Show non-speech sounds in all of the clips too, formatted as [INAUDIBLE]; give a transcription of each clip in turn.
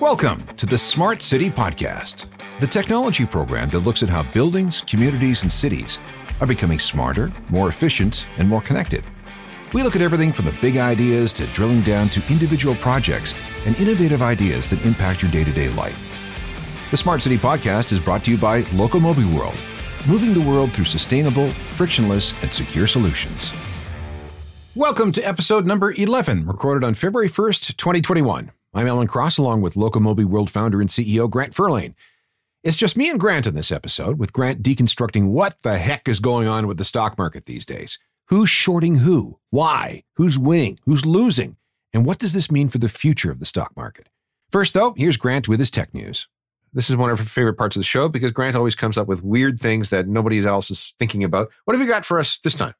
Welcome to the Smart City Podcast, the technology program that looks at how buildings, communities, and cities are becoming smarter, more efficient, and more connected. We look at everything from the big ideas to drilling down to individual projects and innovative ideas that impact your day to day life. The Smart City Podcast is brought to you by Locomobi World, moving the world through sustainable, frictionless, and secure solutions. Welcome to episode number 11, recorded on February 1st, 2021. I'm Alan Cross, along with Locomobi World founder and CEO Grant Furlane. It's just me and Grant in this episode, with Grant deconstructing what the heck is going on with the stock market these days. Who's shorting who? Why? Who's winning? Who's losing? And what does this mean for the future of the stock market? First, though, here's Grant with his tech news. This is one of our favorite parts of the show because Grant always comes up with weird things that nobody else is thinking about. What have you got for us this time?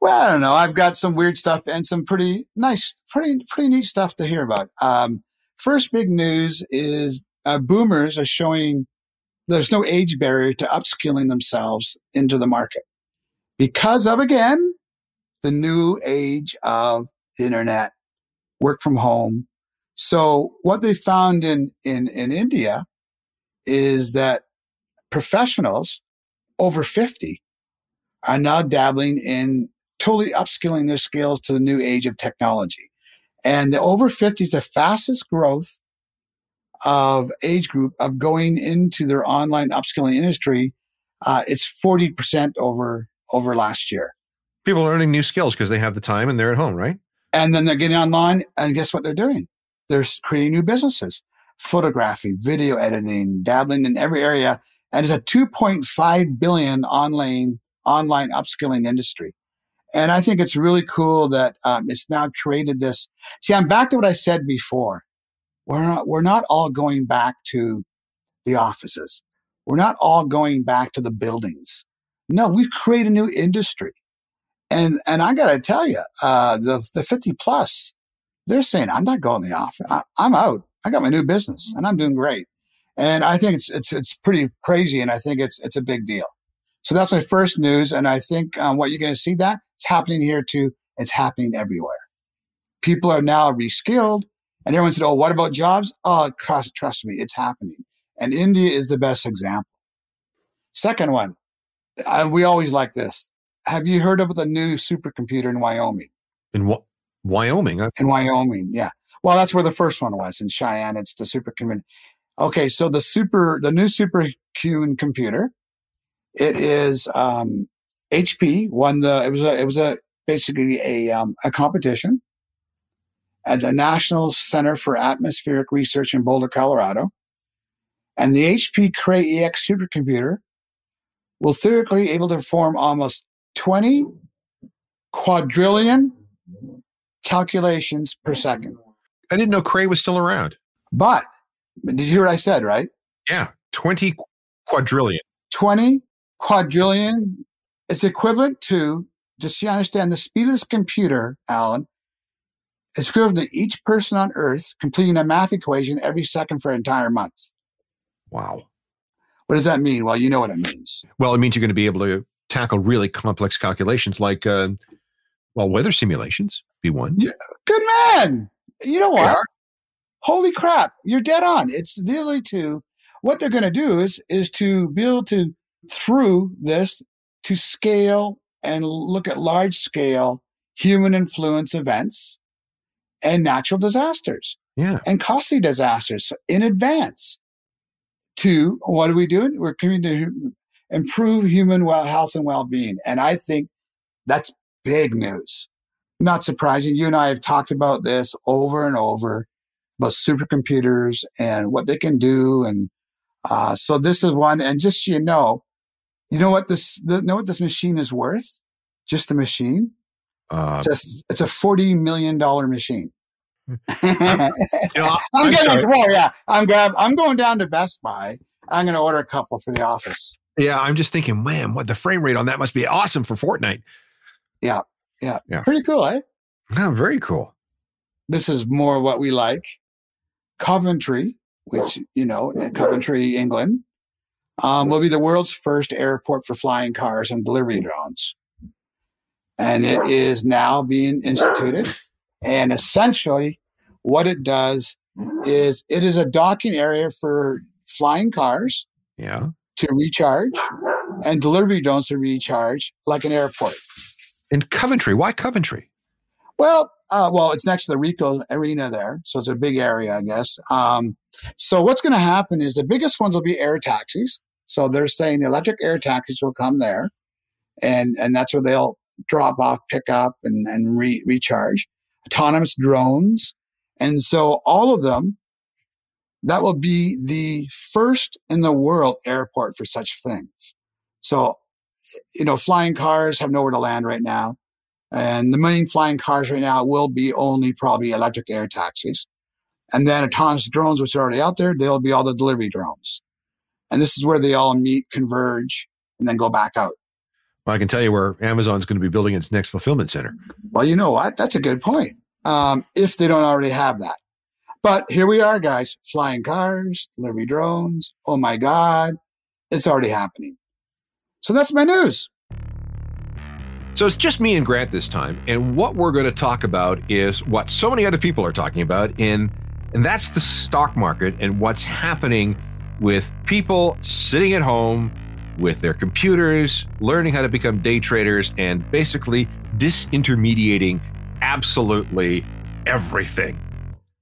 Well, I don't know. I've got some weird stuff and some pretty nice, pretty, pretty neat stuff to hear about. Um, First big news is uh, boomers are showing there's no age barrier to upskilling themselves into the market because of, again, the new age of internet, work from home. So what they found in, in, in India is that professionals over 50 are now dabbling in totally upskilling their skills to the new age of technology. And the over 50 is the fastest growth of age group of going into their online upskilling industry. Uh, it's 40% over, over last year. People are learning new skills because they have the time and they're at home, right? And then they're getting online and guess what they're doing? They're creating new businesses, photography, video editing, dabbling in every area. And it's a 2.5 billion online, online upskilling industry. And I think it's really cool that um, it's now created this. See, I'm back to what I said before. We're not, we're not all going back to the offices. We're not all going back to the buildings. No, we create a new industry. And, and I got to tell you, uh, the, the 50 plus, they're saying, I'm not going to the office. I, I'm out. I got my new business and I'm doing great. And I think it's, it's, it's pretty crazy. And I think it's, it's a big deal. So that's my first news. And I think um, what you're going to see that it's happening here too. It's happening everywhere. People are now reskilled and everyone said, Oh, what about jobs? Oh, trust, trust me, it's happening. And India is the best example. Second one, uh, we always like this. Have you heard about the new supercomputer in Wyoming? In what? Wyoming? In Wyoming, yeah. Well, that's where the first one was in Cheyenne. It's the supercomputer. Okay, so the super, the new superhuman computer, it is um, HP won the. It was a. It was a basically a um, a competition at the National Center for Atmospheric Research in Boulder, Colorado, and the HP Cray EX supercomputer will theoretically able to perform almost 20 quadrillion calculations per second. I didn't know Cray was still around. But did you hear what I said, right? Yeah, 20 quadrillion. 20 quadrillion it's equivalent to, just so you understand, the speed of this computer, Alan, is equivalent to each person on Earth completing a math equation every second for an entire month. Wow. What does that mean? Well, you know what it means. Well, it means you're going to be able to tackle really complex calculations like, uh, well, weather simulations, be one. Yeah. Good man. You know what? Holy crap. You're dead on. It's literally to what they're going to do is, is to be able to, through this, to scale and look at large scale human influence events and natural disasters. Yeah. And costly disasters in advance. To what are we doing? We're coming to improve human well health and well being. And I think that's big news. Not surprising. You and I have talked about this over and over about supercomputers and what they can do. And uh, so this is one. And just so you know, you know what this? The, know what this machine is worth? Just the machine. Uh, it's a it's a forty million dollar machine. I'm, you know, [LAUGHS] I'm, I'm getting. Yeah, I'm grab. I'm going down to Best Buy. I'm going to order a couple for the office. Yeah, I'm just thinking, man, what the frame rate on that must be awesome for Fortnite. Yeah, yeah, yeah. Pretty cool, eh? Yeah, very cool. This is more what we like. Coventry, which you know, Coventry, England, um, will be the world's first airport for flying cars and delivery drones. And it is now being instituted. And essentially, what it does is it is a docking area for flying cars. Yeah. To recharge and delivery drones to recharge like an airport. In Coventry, why Coventry? Well, uh, well, it's next to the Ricoh Arena there, so it's a big area, I guess. Um, so what's going to happen is the biggest ones will be air taxis. So they're saying the electric air taxis will come there, and and that's where they'll drop off, pick up, and and re- recharge. Autonomous drones, and so all of them. That will be the first in the world airport for such things. So, you know, flying cars have nowhere to land right now. And the main flying cars right now will be only probably electric air taxis. And then autonomous drones, which are already out there, they'll be all the delivery drones. And this is where they all meet, converge, and then go back out. Well, I can tell you where Amazon's going to be building its next fulfillment center. Well, you know what? That's a good point. Um, if they don't already have that. But here we are, guys flying cars, delivery drones. Oh my God, it's already happening. So that's my news. So it's just me and Grant this time. And what we're going to talk about is what so many other people are talking about and that's the stock market and what's happening with people sitting at home with their computers, learning how to become day traders and basically disintermediating absolutely everything.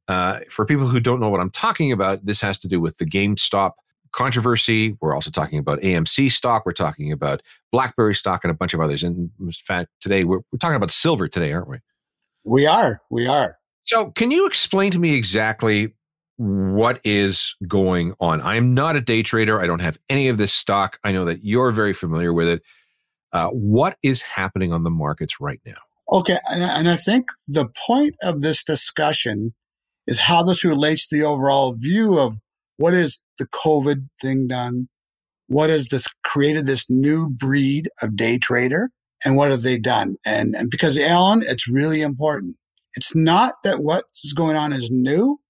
Uh, for people who don't know what I'm talking about, this has to do with the GameStop controversy. We're also talking about AMC stock. We're talking about BlackBerry stock and a bunch of others. And in fact, today we're, we're talking about silver today, aren't we? We are. We are. So, can you explain to me exactly what is going on? I'm not a day trader. I don't have any of this stock. I know that you're very familiar with it. Uh, what is happening on the markets right now? Okay. And, and I think the point of this discussion is how this relates to the overall view of what is the COVID thing done? What has this created this new breed of day trader? And what have they done? And, and because Alan, it's really important. It's not that what's going on is new.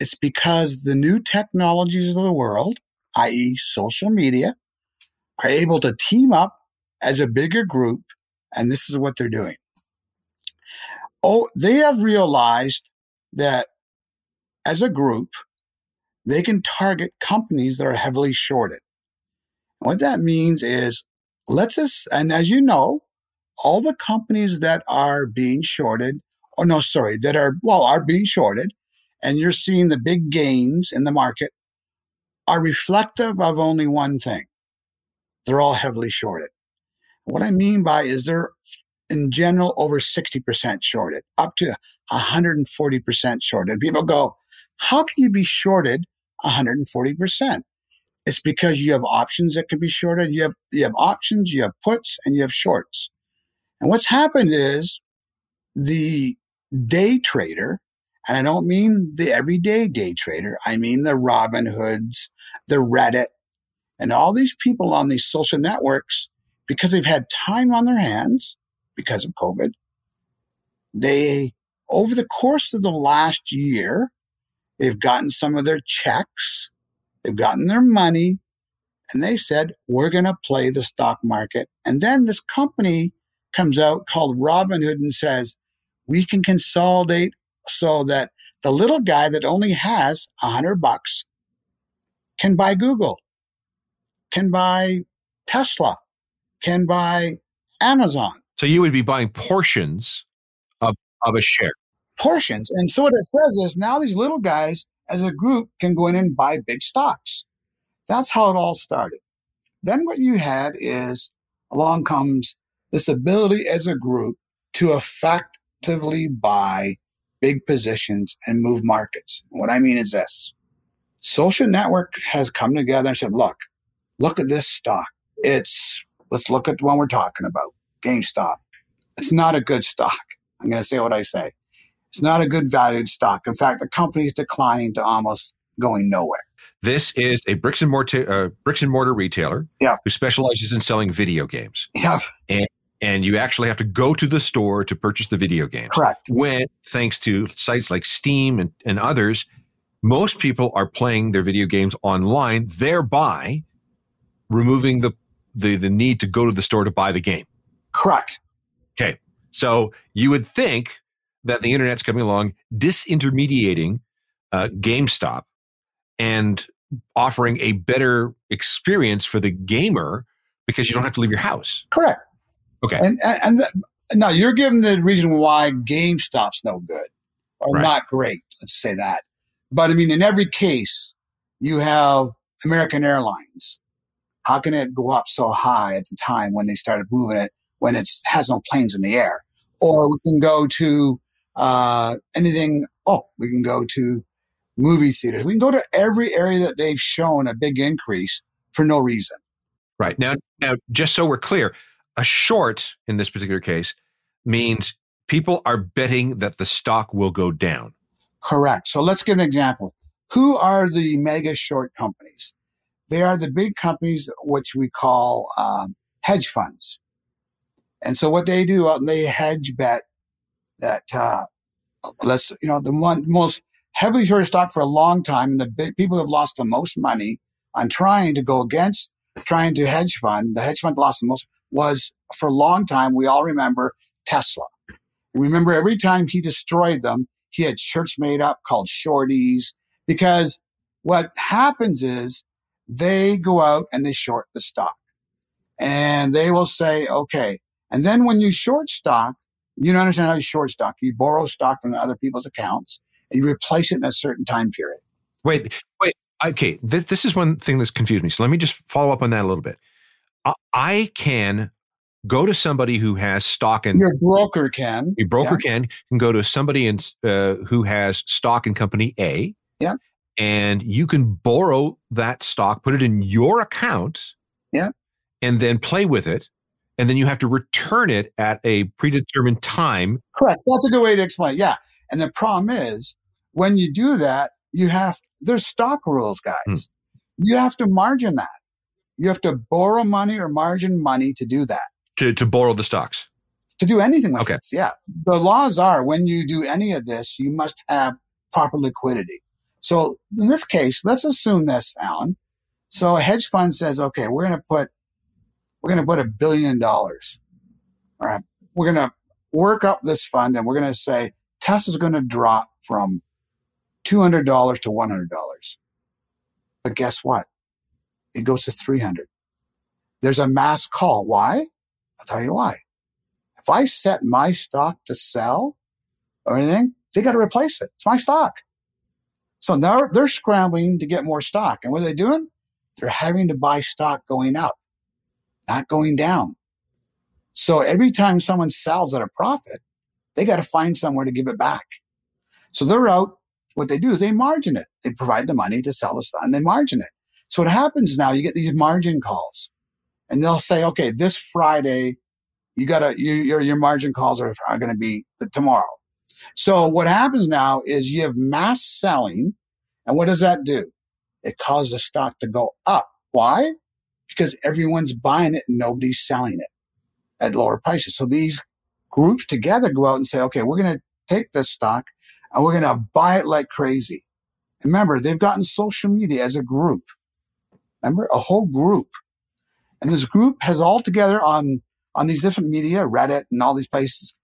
It's because the new technologies of the world, i.e. social media, are able to team up as a bigger group. And this is what they're doing. Oh, they have realized that as a group, they can target companies that are heavily shorted. What that means is, let's just, and as you know, all the companies that are being shorted, or no, sorry, that are, well, are being shorted, and you're seeing the big gains in the market are reflective of only one thing. They're all heavily shorted. What I mean by is they're in general over 60% shorted, up to 140% shorted. People go, how can you be shorted 140%. It's because you have options that can be shorted. You have, you have options, you have puts, and you have shorts. And what's happened is the day trader, and I don't mean the everyday day trader, I mean the Robin Hoods, the Reddit, and all these people on these social networks, because they've had time on their hands because of COVID, they, over the course of the last year, They've gotten some of their checks. They've gotten their money. And they said, we're going to play the stock market. And then this company comes out called Robinhood and says, we can consolidate so that the little guy that only has a hundred bucks can buy Google, can buy Tesla, can buy Amazon. So you would be buying portions of, of a share portions. And so what it says is now these little guys as a group can go in and buy big stocks. That's how it all started. Then what you had is along comes this ability as a group to effectively buy big positions and move markets. What I mean is this. Social network has come together and said, look, look at this stock. It's, let's look at the one we're talking about, GameStop. It's not a good stock. I'm going to say what I say. It's not a good valued stock. In fact, the company is declining to almost going nowhere. This is a bricks and mortar uh, bricks and mortar retailer yeah. who specializes in selling video games. Yeah. And and you actually have to go to the store to purchase the video games. Correct. When thanks to sites like Steam and, and others, most people are playing their video games online, thereby removing the, the the need to go to the store to buy the game. Correct. Okay. So you would think that the internet's coming along, disintermediating uh, GameStop and offering a better experience for the gamer because you don't have to leave your house. Correct. Okay. And and, and the, now you're giving the reason why GameStop's no good or Right. not great. Let's say that. But I mean, in every case, you have American Airlines. How can it go up so high at the time when they started moving it when it has no planes in the air? Or we can go to uh, anything. Oh, we can go to movie theaters. We can go to every area that they've shown a big increase for no reason. Right. Now now just so we're clear, a short in this particular case means people are betting that the stock will go down. Correct. So let's give an example. Who are the mega short companies? They are the big companies which we call um, hedge funds. And so what they do, uh, they hedge bet that uh, let's you know the one most heavily shorted stock for a long time, and the big, people have lost the most money on trying to go against trying to hedge fund. The hedge fund lost the most was for a long time. We all remember Tesla. Remember, every time he destroyed them, he had shirts made up called shorties because what happens is they go out and they short the stock and they will say, okay. And then when you short stock, you don't understand how you short stock. You borrow stock from other people's accounts and you replace it in a certain time period. Wait, wait. Okay, this, this is one thing that's confused me. So let me just follow up on that a little bit. I, I can go to somebody who has stock in Your broker can. your broker can can go to somebody in, uh, who has stock in company A. Yeah. And you can borrow that stock, put it in your account. Yeah. And then play with it. And then you have to return it at a predetermined time. Correct. That's a good way to explain. it. Yeah. And the problem is when you do that, you have, there's stock rules, guys. Hmm. You have to margin that. You have to borrow money or margin money to do that, To, to borrow the stocks. to do anything with Okay. it. Yeah. The laws are when you do any of this, you must have proper liquidity. So in this case, let's assume this, Alan. So a hedge fund says, okay, we're going to put, we're going to put a billion dollars. All right. We're going to work up this fund and we're going to say Tesla's going to drop from $200 to $100. But guess what? It goes to 300. There's a mass call. Why? I'll tell you why. If I set my stock to sell or anything, they got to replace it. It's my stock. So now they're scrambling to get more stock. And what are they doing? They're having to buy stock going up, not going down. So every time someone sells at a profit, they got to find somewhere to give it back. So they're out. What they do is they margin it. They provide the money to sell the stock and they margin it. So what happens now, you get these margin calls and they'll say, okay, this Friday, you gotta, you, your, your margin calls are, are going to be tomorrow. So what happens now is you have mass selling. And what does that do? It causes the stock to go up. Why? Because everyone's buying it and nobody's selling it at lower prices. So these groups together go out and say, okay, we're going to take this stock and we're going to buy it like crazy. Remember, they've gotten social media as a group. Remember, a whole group. And this group has all together on, on these different media, Reddit and all these places.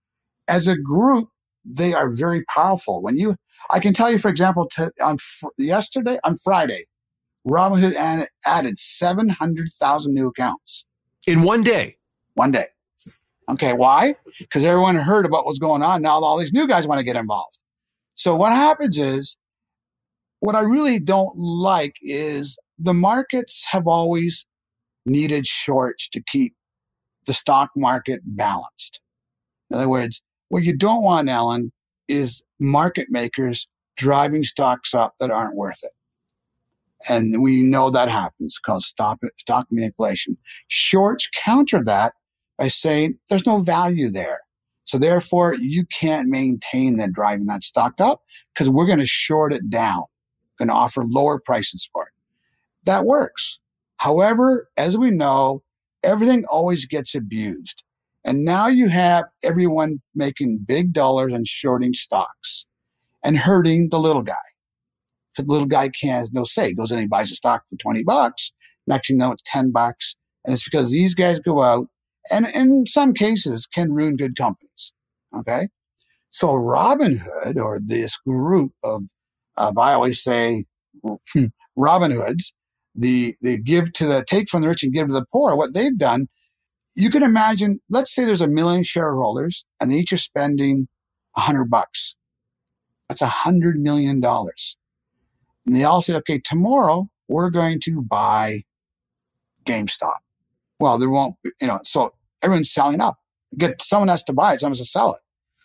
As a group, they are very powerful. When you, I can tell you, for example, to, on fr- yesterday, on Friday, Robinhood added, added 700,000 new accounts In one day. one day. Okay, why? Because everyone heard about what's going on. Now all these new guys want to get involved. So what happens is, what I really don't like is the markets have always needed shorts to keep the stock market balanced. In other words, what you don't want, Alan, is market makers driving stocks up that aren't worth it. And we know that happens because stock, stock manipulation. Shorts counter that by saying there's no value there. So therefore, you can't maintain that driving that stock up because we're going to short it down, going to offer lower prices for it. That works. However, as we know, everything always gets abused. And now you have everyone making big dollars and shorting stocks and hurting the little guy. The little guy can't has no say. He goes in and he buys a stock for 20 bucks. You know, it's 10 bucks. And it's because these guys go out and in some cases can ruin good companies. Okay. So Robinhood or this group of uh, I always say Robin Hoods, the, the give to the take from the rich and give to the poor, what they've done, you can imagine, let's say there's a million shareholders and they each are spending a hundred bucks. That's a hundred million dollars. And they all say, okay, tomorrow we're going to buy GameStop. Well, there won't, you know, so everyone's selling up. Get someone has to buy it, someone has to sell it.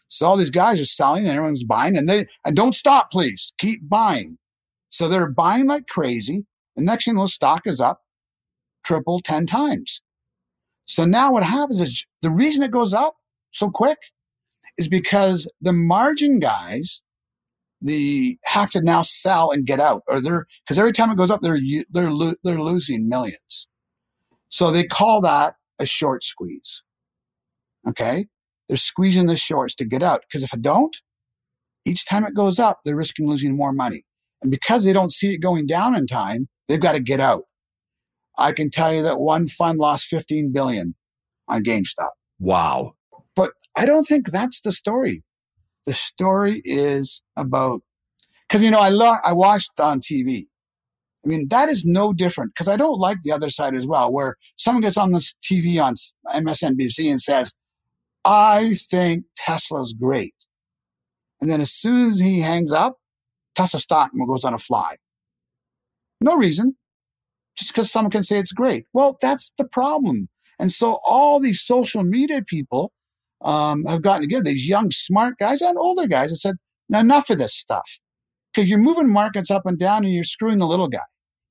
So all these guys are selling and everyone's buying and they, and don't stop, please. Keep buying. So they're buying like crazy. The next thing the stock is up triple 10 times. So now what happens is the reason it goes up so quick is because the margin guys, the have to now sell and get out or they're, cause every time it goes up, they're, they're, they're losing millions. So they call that a short squeeze. Okay. They're squeezing the shorts to get out. Because if it don't, each time it goes up, they're risking losing more money. And because they don't see it going down in time, they've got to get out. I can tell you that one fund lost 15 billion on GameStop. Wow. But I don't think that's the story. The story is about, cause you know, I lo- I watched on TV. I mean, that is no different because I don't like the other side as well, where someone gets on this TV on MSNBC and says, I think Tesla's great. And then as soon as he hangs up, Tesla stock goes on a fly. No reason. Just because someone can say it's great. Well, that's the problem. And so all these social media people um, have gotten together, these young, smart guys and older guys, and said, enough of this stuff. Because you're moving markets up and down and you're screwing the little guy.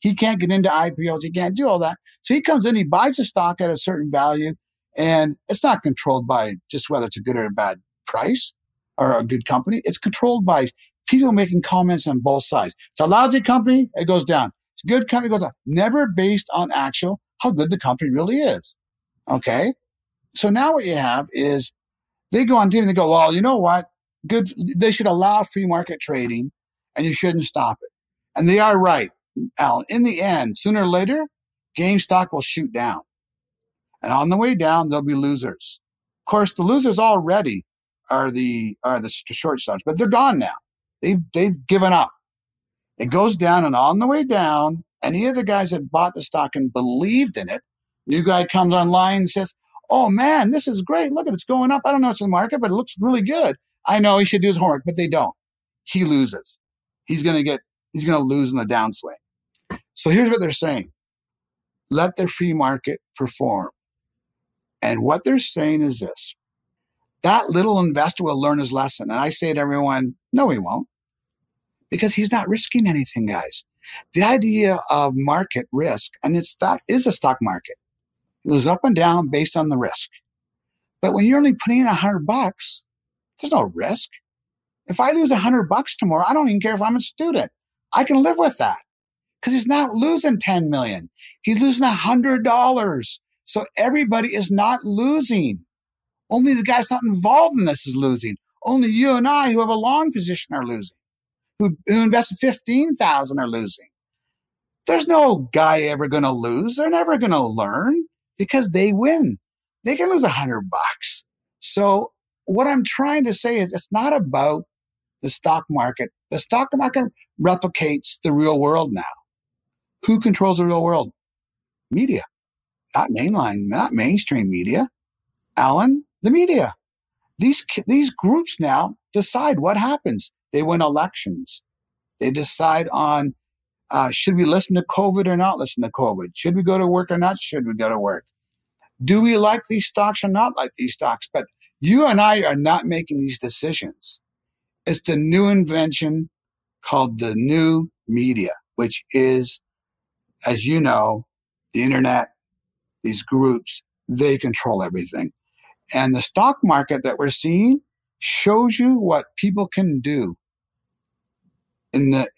He can't get into IPOs. He can't do all that. So he comes in, he buys a stock at a certain value and it's not controlled by just whether it's a good or a bad price or a good company. It's controlled by people making comments on both sides. It's a lousy company, it goes down. It's a good company, goes up. Never based on actual how good the company really is. Okay. So now what you have is they go on TV and they go, well, you know what? Good. They should allow free market trading and you shouldn't stop it. And they are right, Alan. In the end, sooner or later, GameStop will shoot down. And on the way down, there'll be losers. Of course, the losers already are the are the short sellers, but they're gone now. They've they've given up. It goes down, and on the way down, any of the guys that bought the stock and believed in it, new guy comes online and says, "Oh man, this is great! Look at it's going up. I don't know what's in the market, but it looks really good. I know he should do his homework, but they don't. He loses. He's going to get. He's going to lose in the downswing. So here's what they're saying: Let the free market perform. And what they're saying is this that little investor will learn his lesson. And I say to everyone, no, he won't, because he's not risking anything, guys. The idea of market risk, and it's that is a stock market. It goes up and down based on the risk. But when you're only putting in a hundred bucks, there's no risk. If I lose a hundred bucks tomorrow, I don't even care if I'm a student. I can live with that because he's not losing 10 million. He's losing a hundred dollars. So everybody is not losing. Only the guys not involved in this is losing. Only you and I who have a long position are losing. Who, who invested 15,000 are losing. There's no guy ever going to lose. They're never going to learn because they win. They can lose a hundred bucks. So what I'm trying to say is it's not about the stock market. The stock market replicates the real world now. Who controls the real world? Media not mainline, not mainstream media. Alan, the media. These, these groups now decide what happens. They win elections. They decide on, uh, should we listen to COVID or not listen to COVID? Should we go to work or not? Should we go to work? Do we like these stocks or not like these stocks? But you and I are not making these decisions. It's the new invention called the new media, which is, as you know, the internet, these groups, they control everything. And the stock market that we're seeing shows you what people can do in the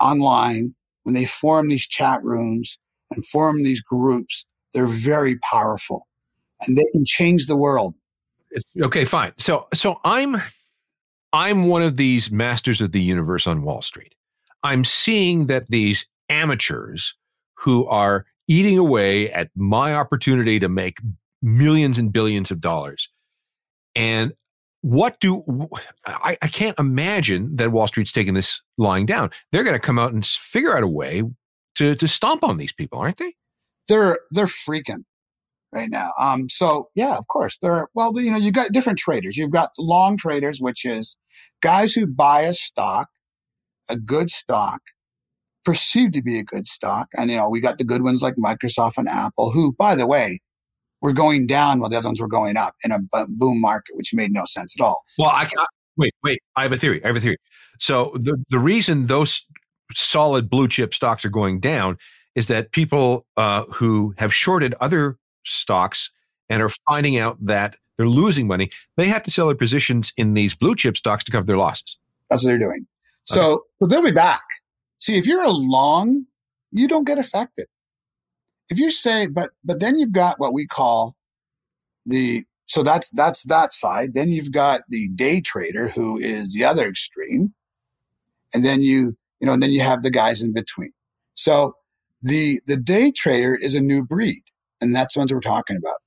online when they form these chat rooms and form these groups. They're very powerful and they can change the world. Okay, fine. So, so I'm, I'm one of these masters of the universe on Wall Street. I'm seeing that these amateurs who are eating away at my opportunity to make millions and billions of dollars. And what do I, I can't imagine that Wall Street's taking this lying down. They're going to come out and figure out a way to to stomp on these people, aren't they? They're they're freaking right now. Um, so yeah, of course they're well. You know, you've got different traders. You've got long traders, which is guys who buy a stock, a good stock, perceived to be a good stock, and you know we got the good ones like Microsoft and Apple, who, by the way, were going down while the other ones were going up in a boom market, which made no sense at all. Well, I, I wait, wait. I have a theory. I have a theory. So the the reason those solid blue chip stocks are going down is that people uh, who have shorted other stocks and are finding out that they're losing money, they have to sell their positions in these blue chip stocks to cover their losses. That's what they're doing. So, okay. so they'll be back. See, if you're a long, you don't get affected if you say, but but then you've got what we call the so that's that's that side. Then you've got the day trader who is the other extreme, and then you you know, and then you have the guys in between. So the the day trader is a new breed, and that's the ones we're talking about.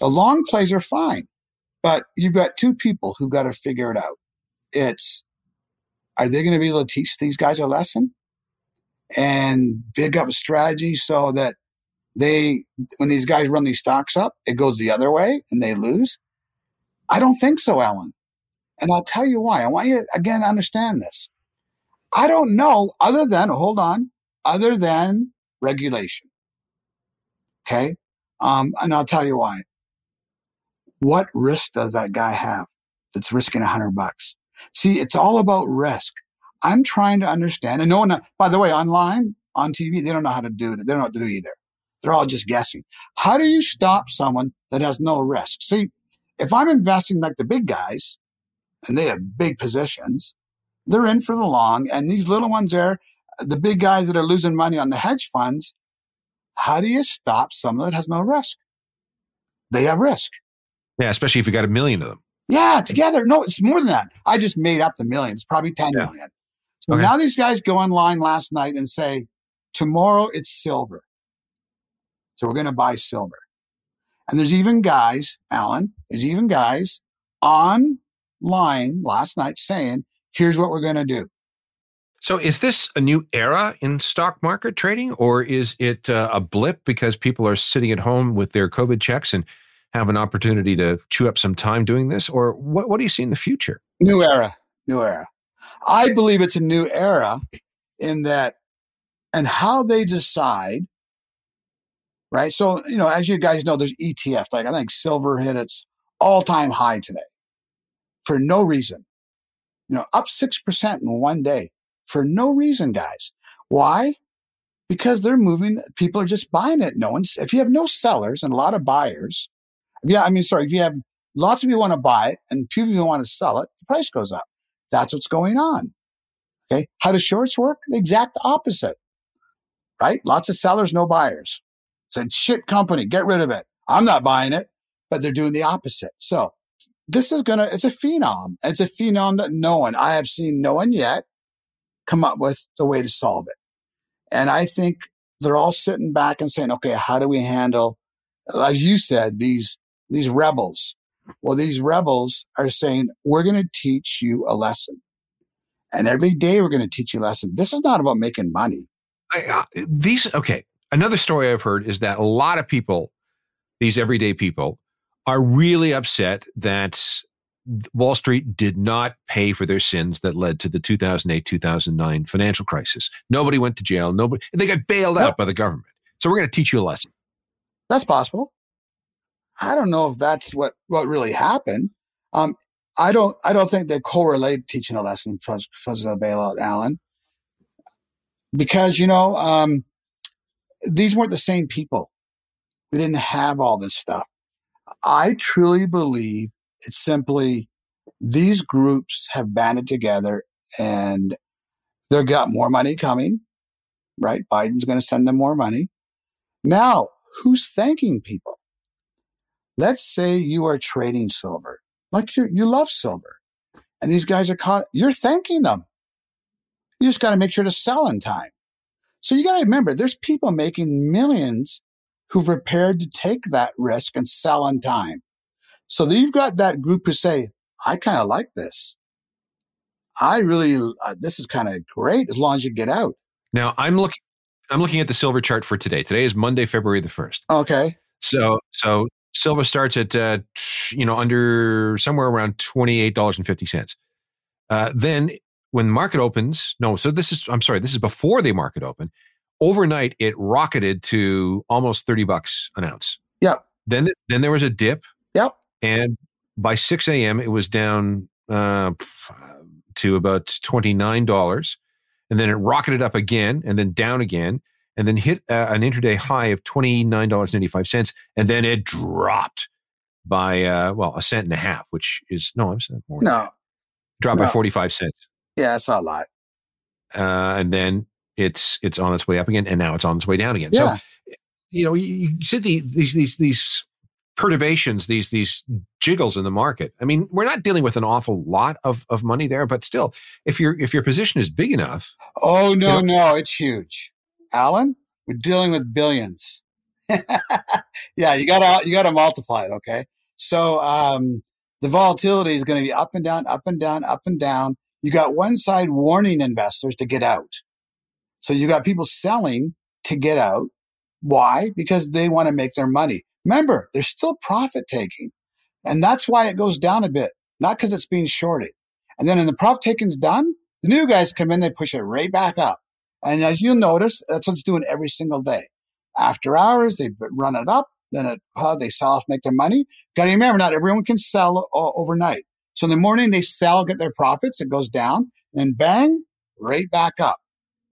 The long plays are fine, but you've got two people who've got to figure it out. It's are they going to be able to teach these guys a lesson and big up a strategy so that they when these guys run these stocks up, it goes the other way and they lose. I don't think so, Alan. And I'll tell you why. I want you again to understand this. I don't know other than hold on, other than regulation. Okay. Um, and I'll tell you why. What risk does that guy have that's risking a hundred bucks? See, it's all about risk. I'm trying to understand. And no one, by the way, online, on TV, they don't know how to do it. They don't know what to do either. They're all just guessing. How do you stop someone that has no risk? See, if I'm investing like the big guys and they have big positions, they're in for the long. And these little ones there, the big guys that are losing money on the hedge funds, how do you stop someone that has no risk? They have risk. Yeah, especially if you got a million of them. Yeah, together. No, it's more than that. I just made up the million. It's probably ten yeah. million. So okay. now these guys go online last night and say, tomorrow it's silver. So we're going to buy silver. And there's even guys, Alan, there's even guys online last night saying, here's what we're going to do. So is this a new era in stock market trading or is it uh, a blip because people are sitting at home with their COVID checks and have an opportunity to chew up some time doing this? Or what, what do you see in the future? New era, new era. I believe it's a new era in that and how they decide right? So, you know, as you guys know, there's ETF. Like I think silver hit its all time high today for no reason. You know, up 6% in one day for no reason, guys. Why? Because they're moving, people are just buying it. No one's, if you have no sellers and a lot of buyers, yeah, I mean, sorry, if you have lots of people want to buy it and few people want to sell it, the price goes up. That's what's going on. Okay. How do shorts work? The exact opposite, right? Lots of sellers, no buyers said, shit company, get rid of it. I'm not buying it, but they're doing the opposite. So this is going to, it's a phenom. It's a phenom that no one, I have seen no one yet come up with the way to solve it. And I think they're all sitting back and saying, okay, how do we handle, as you said, these, these rebels? Well, these rebels are saying, we're going to teach you a lesson. And every day we're going to teach you a lesson. This is not about making money. I, uh, these, okay another story I've heard is that a lot of people, these everyday people, are really upset that Wall Street did not pay for their sins that led to the 2008 2009 financial crisis. Nobody went to jail. Nobody, they got bailed out by the government. So we're going to teach you a lesson. That's possible. I don't know if that's what, what really happened. Um, I don't, I don't think they correlate teaching a lesson because of the bailout, Alan. Because, you know, um, these weren't the same people. We didn't have all this stuff. I truly believe it's simply these groups have banded together and they've got more money coming, right? Biden's going to send them more money. Now, who's thanking people? Let's say you are trading silver, like you you love silver, and these guys are caught. You're thanking them. You just got to make sure to sell in time. So you got to remember, there's people making millions who've prepared to take that risk and sell on time. So then you've got that group who say, I kind of like this. I really, uh, this is kind of great as long as you get out. Now I'm looking, I'm looking at the silver chart for today. Today is Monday, February the first. Okay. So, so silver starts at, uh, you know, under somewhere around twenty eight dollars and fifty cents. Uh, then when the market opens, no, so this is, I'm sorry, this is before the market open. Overnight, it rocketed to almost 30 bucks an ounce. Yep. Then, then there was a dip. Yep. And by 6 a.m., it was down uh, to about $29. And then it rocketed up again and then down again and then hit uh, an intraday high of $29.95. And then it dropped by, uh, well, a cent and a half, which is, no, I'm saying more. No. Dropped No. by 45 cents. Yeah, it's not a lot. Uh, and then it's it's on its way up again, and now it's on its way down again. Yeah. So, you know, you, you see the, these these these perturbations, these these jiggles in the market. I mean, we're not dealing with an awful lot of of money there, but still, if your if your position is big enough, Oh, no, You no, it's huge. Alan, we're dealing with billions. [LAUGHS] yeah, you gotta, you gotta multiply it. Okay. So, um, the volatility is going to be up and down, up and down, up and down. You got one side warning investors to get out. So you got people selling to get out. Why? Because they want to make their money. Remember, there's still profit taking. And that's why it goes down a bit, not because it's being shorted. And then when the profit taking's done, the new guys come in, they push it right back up. And as you'll notice, that's what it's doing every single day. After hours, they run it up. Then it, uh, they sell off, make their money. Got to remember, not everyone can sell uh, overnight. So in the morning, they sell, get their profits. It goes down, and bang, right back up.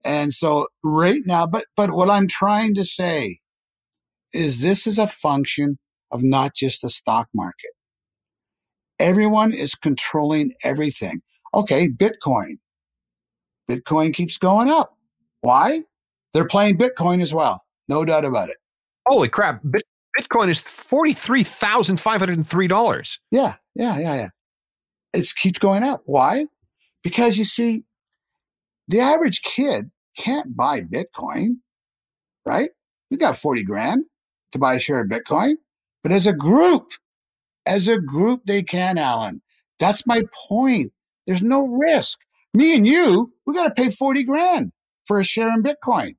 And so right now, but but what I'm trying to say is this is a function of not just the stock market. Everyone is controlling everything. Okay, Bitcoin. Bitcoin keeps going up. Why? They're playing Bitcoin as well. No doubt about it. holy crap! Bitcoin is forty three thousand five hundred and three dollars. Yeah, yeah, yeah, yeah. It keeps going up. Why? Because you see, the average kid can't buy Bitcoin, right? You got 40 grand to buy a share of Bitcoin. But as a group, as a group, they can, Alan. That's my point. There's no risk. Me and you, we got to pay 40 grand for a share in Bitcoin.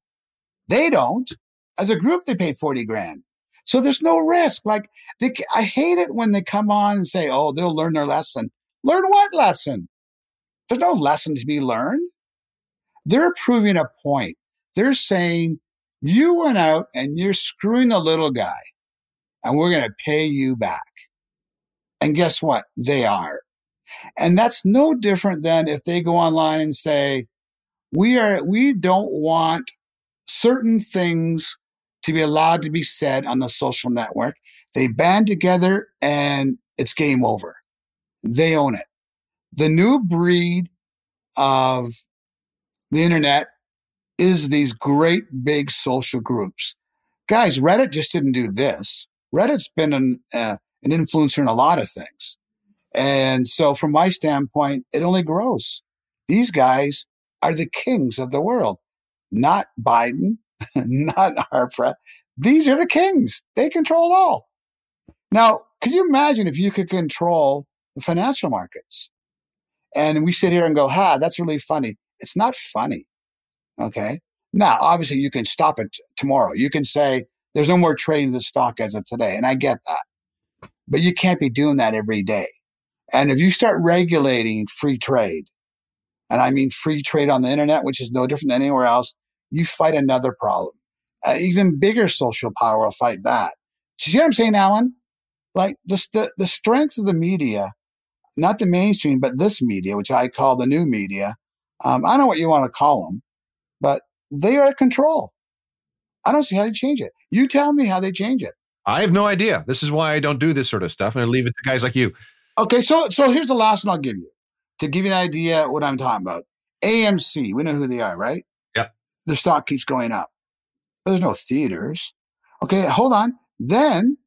They don't. As a group, they pay 40 grand. So there's no risk. Like they, I hate it when they come on and say, "Oh, they'll learn their lesson." Learn what lesson? There's no lesson to be learned. They're proving a point. They're saying you went out and you're screwing the little guy, and we're going to pay you back. And guess what? They are. And that's no different than if they go online and say, "We are. We don't want certain things." To be allowed to be said on the social network, they band together and it's game over. They own it. The new breed of the internet is these great big social groups. Guys, Reddit just didn't do this. Reddit's been an, uh, an influencer in a lot of things. And so, from my standpoint, it only grows. These guys are the kings of the world, not Biden, [LAUGHS] not pre. These are the kings. They control all. Now, could you imagine if you could control the financial markets? And we sit here and go, ha, that's really funny. It's not funny. Okay. Now, obviously, you can stop it t- tomorrow. You can say there's no more trading the stock as of today. And I get that. But you can't be doing that every day. And if you start regulating free trade, and I mean free trade on the internet, which is no different than anywhere else, you fight another problem. Uh, even bigger social power will fight that. Do you see what I'm saying, Alan? Like the, the, the strength of the media, not the mainstream, but this media, which I call the new media. Um, I don't know what you want to call them, but they are at control. I don't see how you change it. You tell me how they change it. I have no idea. This is why I don't do this sort of stuff, and I leave it to guys like you. Okay, so so here's the last one I'll give you to give you an idea what I'm talking about. AMC, we know who they are, right? Yep. Their stock keeps going up. But there's no theaters. Okay, hold on. Then,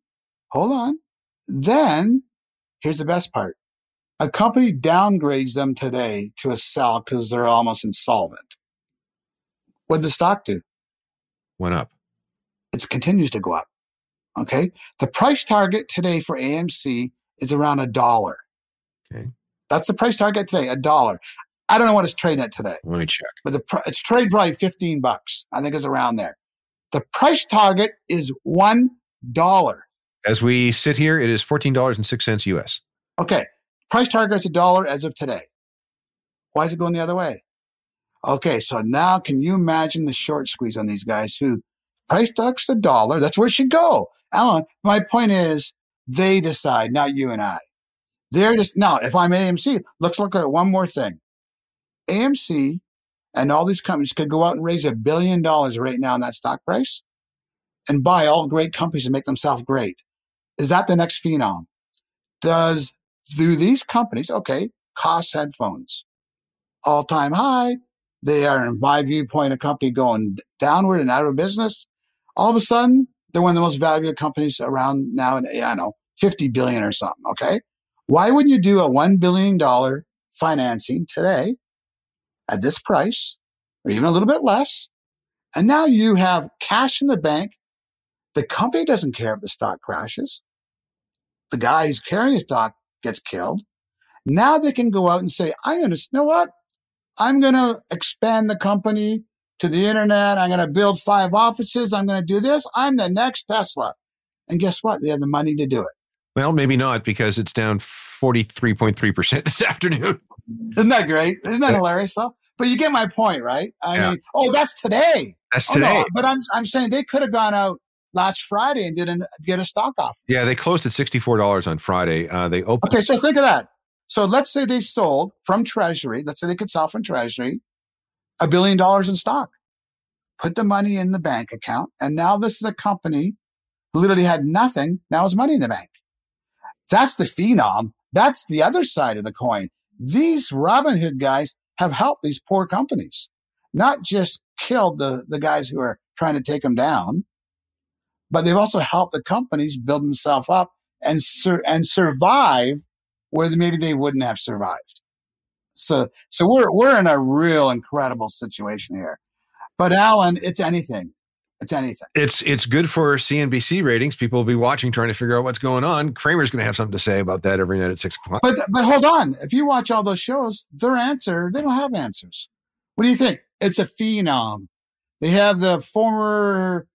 hold on. Then, here's the best part. A company downgrades them today to a sell because they're almost insolvent. What did the stock do? Went up. It continues to go up. Okay. The price target today for AMC is around a dollar. Okay. That's the price target today, a dollar. I don't know what it's trading at today, Let me check. but the pr- it's trading probably 15 bucks. I think it's around there. The price target is one dollar. As we sit here, it is $14.06 US. Okay. Price target is a dollar as of today. Why is it going the other way? Okay. So now can you imagine the short squeeze on these guys who price target's a dollar? That's where it should go. Alan, my point is they decide, not you and I. They're just now, if I'm AMC, let's look at one more thing. AMC and all these companies could go out and raise a billion dollars right now in that stock price and buy all great companies and make themselves great. Is that the next phenom? Does through these companies, okay, Koss headphones, all time high. They are, in my viewpoint, a company going downward and out of business. All of a sudden, they're one of the most valuable companies around now. And I don't know, 50 billion or something. Okay. Why wouldn't you do a $1 billion financing today at this price or even a little bit less? And now you have cash in the bank. The company doesn't care if the stock crashes. The guy who's carrying the stock gets killed. Now they can go out and say, I understand, you know what? I'm going to expand the company to the internet. I'm going to build five offices. I'm going to do this. I'm the next Tesla. And guess what? They have the money to do it. Well, maybe not because it's down 43.3% this [LAUGHS] afternoon. Isn't that great? Isn't that hilarious? though? but you get my point, right? I Yeah. mean, oh, that's today. That's Oh, no, today. but I'm, I'm saying they could have gone out last Friday and didn't get a stock offer. Yeah, they closed at $64 on Friday. Uh, they opened. Okay, so think of that. So let's say they sold from Treasury. Let's say they could sell from Treasury a billion dollars in stock. Put the money in the bank account, and now this is a company who literally had nothing. Now has money in the bank. That's the phenom. That's the other side of the coin. These Robinhood guys have helped these poor companies, not just killed the, the guys who are trying to take them down, but they've also helped the companies build themselves up and sur- and survive where maybe they wouldn't have survived. So, so we're we're in a real incredible situation here. But Alan, it's anything. It's anything. It's it's good for CNBC ratings. People will be watching, trying to figure out what's going on. Cramer's going to have something to say about that every night at six o'clock. But but hold on. If you watch all those shows, their answer they don't have answers. What do you think? It's a phenom. They have the former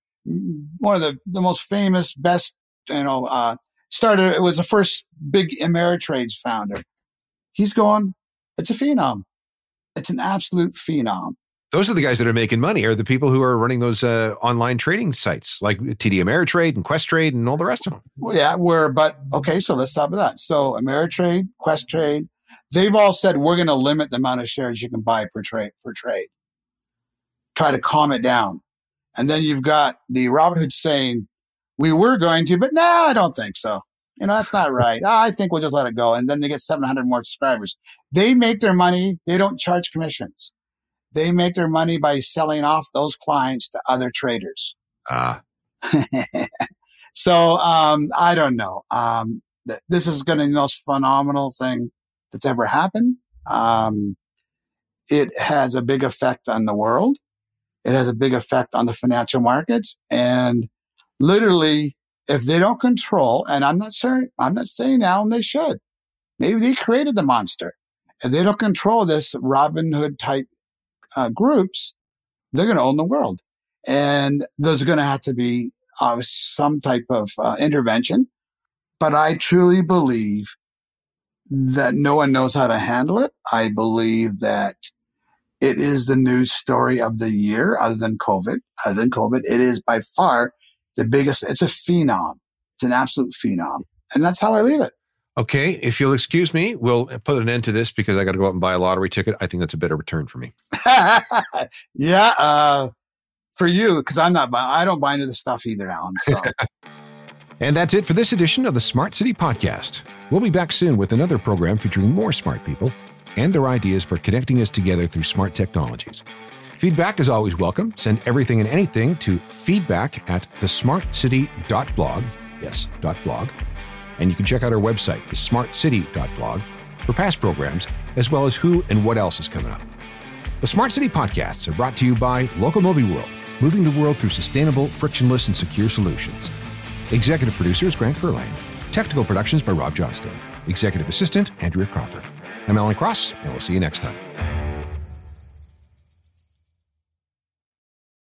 one of the the most famous, best you know uh, started. It was the first big Ameritrade's founder. He's going. It's a phenom. It's an absolute phenom. Those are the guys that are making money, are the people who are running those uh, online trading sites like TD Ameritrade and Questrade and all the rest of them. Well, yeah, we're but okay. So let's stop with that. So Ameritrade, Questrade, they've all said we're going to limit the amount of shares you can buy per trade per trade. Try to calm it down, and then you've got the Robinhood saying we were going to, but no, I don't think so. You know that's not [LAUGHS] right. "Ah, I think we'll just let it go, and then they get seven hundred more subscribers. They make their money. They don't charge commissions. They make their money by selling off those clients to other traders. Ah, [LAUGHS] so um, I don't know. Um, th- this is going to be the most phenomenal thing that's ever happened. Um, it has a big effect on the world. It has a big effect on the financial markets, and literally, if they don't control, and I'm not saying I'm not saying Alan they should. Maybe they created the monster. If they don't control this Robinhood type uh, groups, they're going to own the world, and there's going to have to be uh, some type of uh, intervention. But I truly believe that no one knows how to handle it. I believe that it is the news story of the year, other than COVID. Other than COVID, it is by far the biggest. It's a phenom. It's an absolute phenom, and that's how I leave it. okay. If you'll excuse me, we'll put an end to this because I got to go out and buy a lottery ticket. I think that's a better return for me. [LAUGHS] yeah, uh, for you, because I'm not. I don't buy into the stuff either, Alan. So. [LAUGHS] And that's it for this edition of the Smart City Podcast. We'll be back soon with another program featuring more smart people and their ideas for connecting us together through smart technologies. Feedback is always welcome. Send everything and anything to feedback at thesmartcity.blog. Yes, dot .blog. And you can check out our website, thesmartcity.blog, for past programs, as well as who and what else is coming up. The Smart City Podcasts are brought to you by LocoMobi World, moving the world through sustainable, frictionless, and secure solutions. Executive producer is Grant Furlane. Technical productions by Rob Johnston. Executive Assistant, Andrea Crawford. I'm Alan Cross, and we'll see you next time.